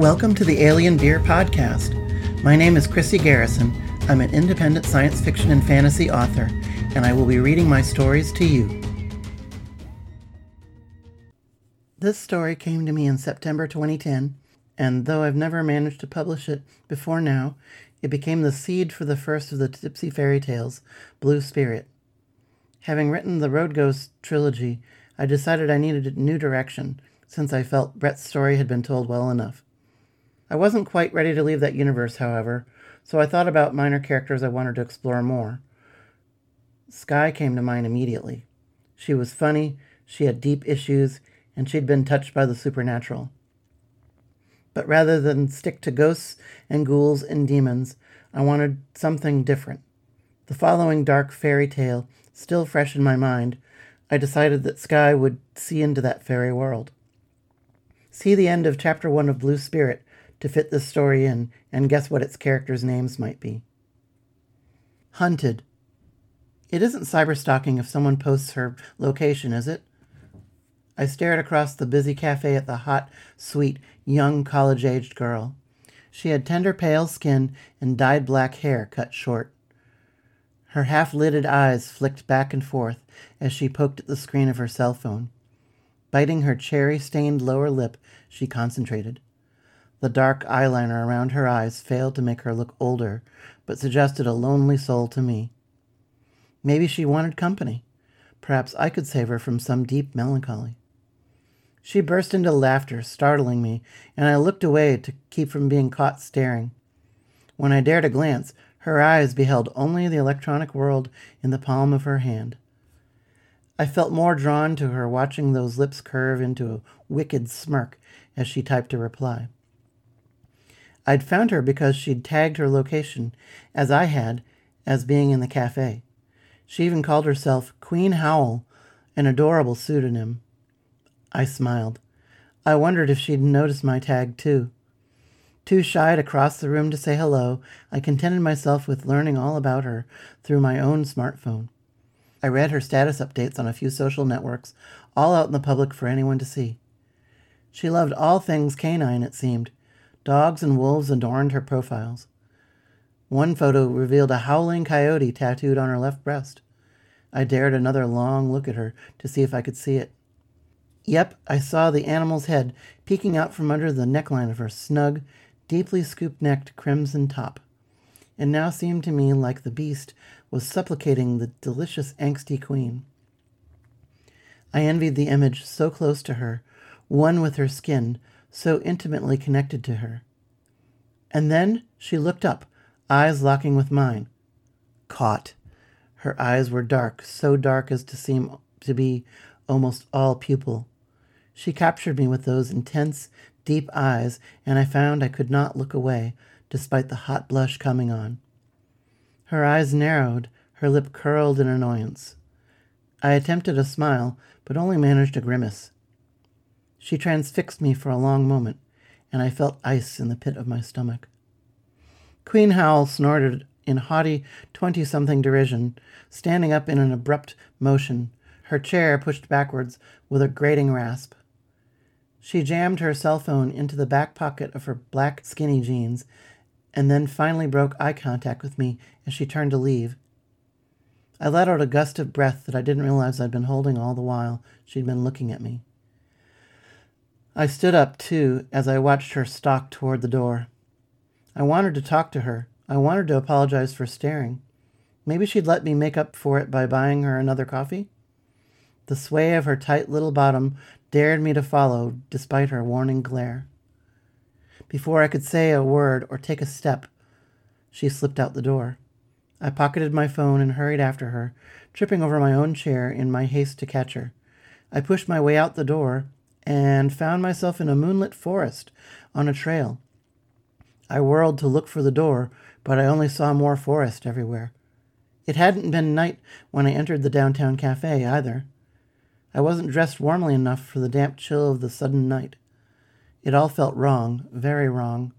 Welcome to the Alien Beer Podcast. My name is Chrissy Garrison. I'm an independent science fiction and fantasy author, and I will be reading my stories to you. This story came to me in September 2010, and though I've never managed to publish it before now, it became the seed for the first of the Tipsy Fairy Tales, Blue Spirit. Having written the Road Ghost trilogy, I decided I needed a new direction since I felt Brett's story had been told well enough. I wasn't quite ready to leave that universe, however, so I thought about minor characters I wanted to explore more. Sky came to mind immediately. She was funny, she had deep issues, and she'd been touched by the supernatural. But rather than stick to ghosts and ghouls and demons, I wanted something different. The following dark fairy tale, still fresh in my mind, I decided that Sky would see into that fairy world. See the end of chapter one of Blue Spirit to fit this story in and guess what its characters' names might be. Hunted. It isn't cyberstalking if someone posts her location, is it? I stared across the busy cafe at the hot, sweet, young college aged girl. She had tender pale skin and dyed black hair cut short. Her half lidded eyes flicked back and forth as she poked at the screen of her cell phone. Biting her cherry stained lower lip, she concentrated. The dark eyeliner around her eyes failed to make her look older, but suggested a lonely soul to me. Maybe she wanted company. Perhaps I could save her from some deep melancholy. She burst into laughter, startling me, and I looked away to keep from being caught staring. When I dared a glance, her eyes beheld only the electronic world in the palm of her hand. I felt more drawn to her watching those lips curve into a wicked smirk as she typed a reply. I'd found her because she'd tagged her location, as I had, as being in the cafe. She even called herself Queen Howl, an adorable pseudonym. I smiled. I wondered if she'd noticed my tag too. Too shy to cross the room to say hello, I contented myself with learning all about her through my own smartphone. I read her status updates on a few social networks, all out in the public for anyone to see. She loved all things canine, it seemed, Dogs and wolves adorned her profiles. One photo revealed a howling coyote tattooed on her left breast. I dared another long look at her to see if I could see it. Yep, I saw the animal's head peeking out from under the neckline of her snug, deeply scoop necked crimson top. It now seemed to me like the beast was supplicating the delicious angsty queen. I envied the image so close to her, one with her skin, so intimately connected to her. And then she looked up, eyes locking with mine. Caught. Her eyes were dark, so dark as to seem to be almost all pupil. She captured me with those intense, deep eyes, and I found I could not look away, despite the hot blush coming on. Her eyes narrowed, her lip curled in annoyance. I attempted a smile, but only managed a grimace. She transfixed me for a long moment, and I felt ice in the pit of my stomach. Queen Howl snorted in haughty twenty something derision, standing up in an abrupt motion, her chair pushed backwards with a grating rasp. She jammed her cell phone into the back pocket of her black skinny jeans, and then finally broke eye contact with me as she turned to leave. I let out a gust of breath that I didn't realize I'd been holding all the while she'd been looking at me. I stood up, too, as I watched her stalk toward the door. I wanted to talk to her. I wanted to apologize for staring. Maybe she'd let me make up for it by buying her another coffee? The sway of her tight little bottom dared me to follow, despite her warning glare. Before I could say a word or take a step, she slipped out the door. I pocketed my phone and hurried after her, tripping over my own chair in my haste to catch her. I pushed my way out the door and found myself in a moonlit forest on a trail. I whirled to look for the door, but I only saw more forest everywhere. It hadn't been night when I entered the downtown cafe either. I wasn't dressed warmly enough for the damp chill of the sudden night. It all felt wrong, very wrong.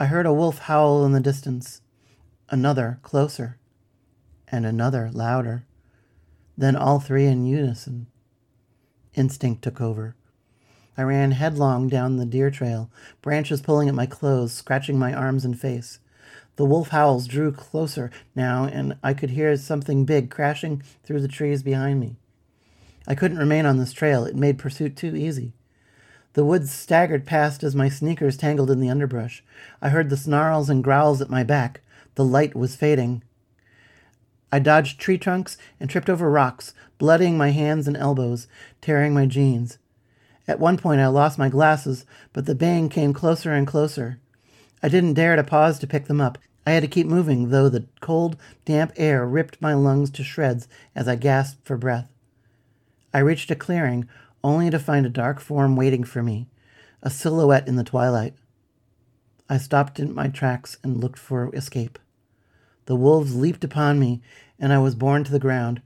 I heard a wolf howl in the distance, another closer, and another louder, then all three in unison. Instinct took over. I ran headlong down the deer trail, branches pulling at my clothes, scratching my arms and face. The wolf howls drew closer now, and I could hear something big crashing through the trees behind me. I couldn't remain on this trail, it made pursuit too easy. The woods staggered past as my sneakers tangled in the underbrush. I heard the snarls and growls at my back. The light was fading. I dodged tree trunks and tripped over rocks, bloodying my hands and elbows, tearing my jeans. At one point, I lost my glasses, but the bang came closer and closer. I didn't dare to pause to pick them up. I had to keep moving, though the cold, damp air ripped my lungs to shreds as I gasped for breath. I reached a clearing, only to find a dark form waiting for me, a silhouette in the twilight. I stopped in my tracks and looked for escape. The wolves leaped upon me, and I was borne to the ground.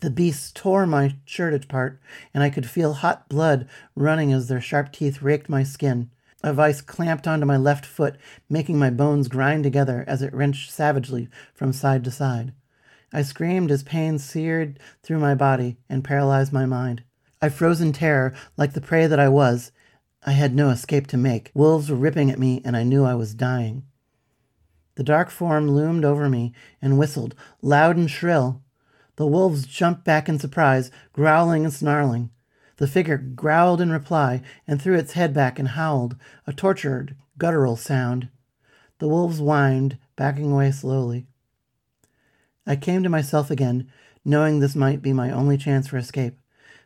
The beasts tore my shirt apart, and I could feel hot blood running as their sharp teeth raked my skin. A vice clamped onto my left foot, making my bones grind together as it wrenched savagely from side to side. I screamed as pain seared through my body and paralyzed my mind. I froze in terror, like the prey that I was. I had no escape to make. Wolves were ripping at me, and I knew I was dying. The dark form loomed over me and whistled, loud and shrill. The wolves jumped back in surprise, growling and snarling. The figure growled in reply and threw its head back and howled, a tortured, guttural sound. The wolves whined, backing away slowly. I came to myself again, knowing this might be my only chance for escape.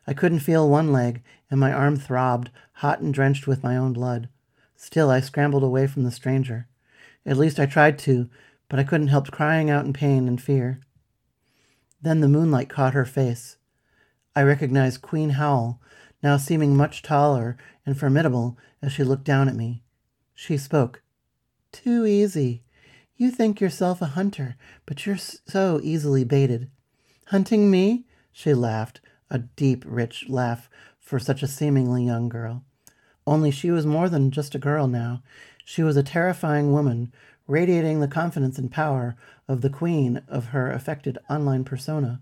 I couldn't feel one leg, and my arm throbbed, hot and drenched with my own blood. Still, I scrambled away from the stranger. At least I tried to, but I couldn't help crying out in pain and fear. Then the moonlight caught her face. I recognized Queen Howl, now seeming much taller and formidable as she looked down at me. She spoke. Too easy. You think yourself a hunter, but you're so easily baited. Hunting me? She laughed, a deep, rich laugh for such a seemingly young girl. Only she was more than just a girl now. She was a terrifying woman, radiating the confidence and power of the queen of her affected online persona.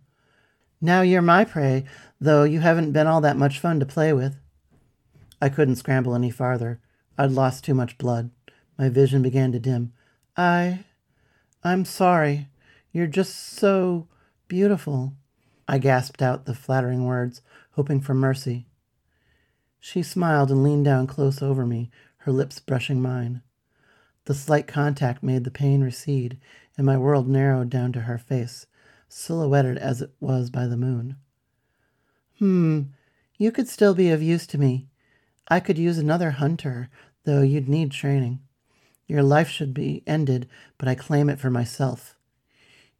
Now you're my prey, though you haven't been all that much fun to play with. I couldn't scramble any farther. I'd lost too much blood. My vision began to dim. I. I'm sorry. You're just so beautiful. I gasped out the flattering words, hoping for mercy. She smiled and leaned down close over me, her lips brushing mine. The slight contact made the pain recede, and my world narrowed down to her face, silhouetted as it was by the moon. Hmm, you could still be of use to me. I could use another hunter, though you'd need training. Your life should be ended, but I claim it for myself.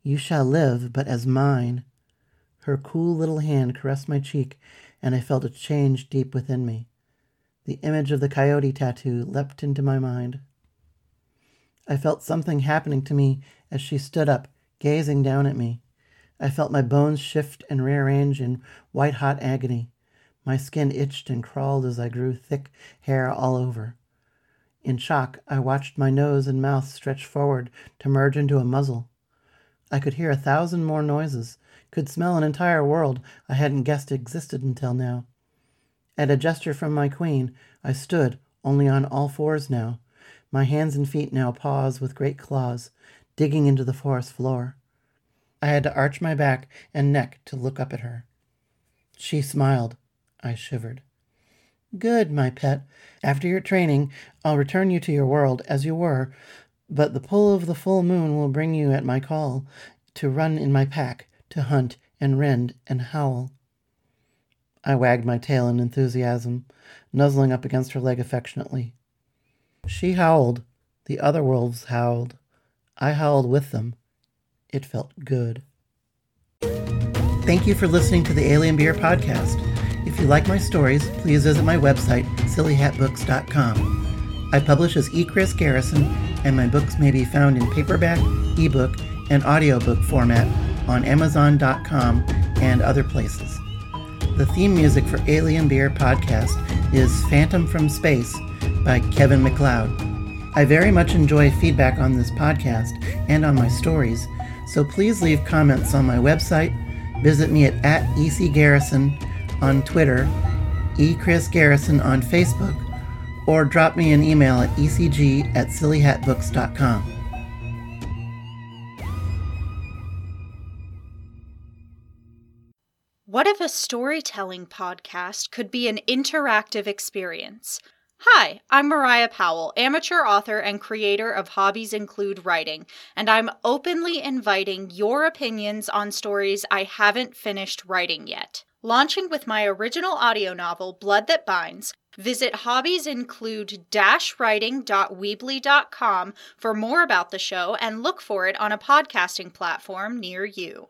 You shall live, but as mine, her cool little hand caressed my cheek, and I felt a change deep within me. The image of the coyote tattoo leapt into my mind. I felt something happening to me as she stood up, gazing down at me. I felt my bones shift and rearrange in white hot agony. My skin itched and crawled as I grew thick hair all over. In shock, I watched my nose and mouth stretch forward to merge into a muzzle. I could hear a thousand more noises, could smell an entire world I hadn't guessed existed until now. At a gesture from my queen, I stood, only on all fours now, my hands and feet now paws with great claws, digging into the forest floor. I had to arch my back and neck to look up at her. She smiled. I shivered. Good, my pet. After your training, I'll return you to your world as you were, but the pull of the full moon will bring you at my call to run in my pack, to hunt and rend and howl. I wagged my tail in enthusiasm, nuzzling up against her leg affectionately. She howled. The other wolves howled. I howled with them. It felt good. Thank you for listening to the Alien Beer Podcast. If you like my stories, please visit my website, sillyhatbooks.com. I publish as E. Chris Garrison, and my books may be found in paperback, ebook, and audiobook format on Amazon.com and other places. The theme music for Alien Beer Podcast is Phantom from Space by Kevin MacLeod. I very much enjoy feedback on this podcast and on my stories, so please leave comments on my website, visit me at, at EC Garrison on Twitter, E. Chris Garrison on Facebook or drop me an email at ecg at sillyhatbooks.com. What if a storytelling podcast could be an interactive experience? Hi, I'm Mariah Powell, amateur author and creator of Hobbies Include Writing, and I'm openly inviting your opinions on stories I haven't finished writing yet. Launching with my original audio novel, Blood That Binds, visit hobbiesinclude-writing.weebly.com for more about the show and look for it on a podcasting platform near you.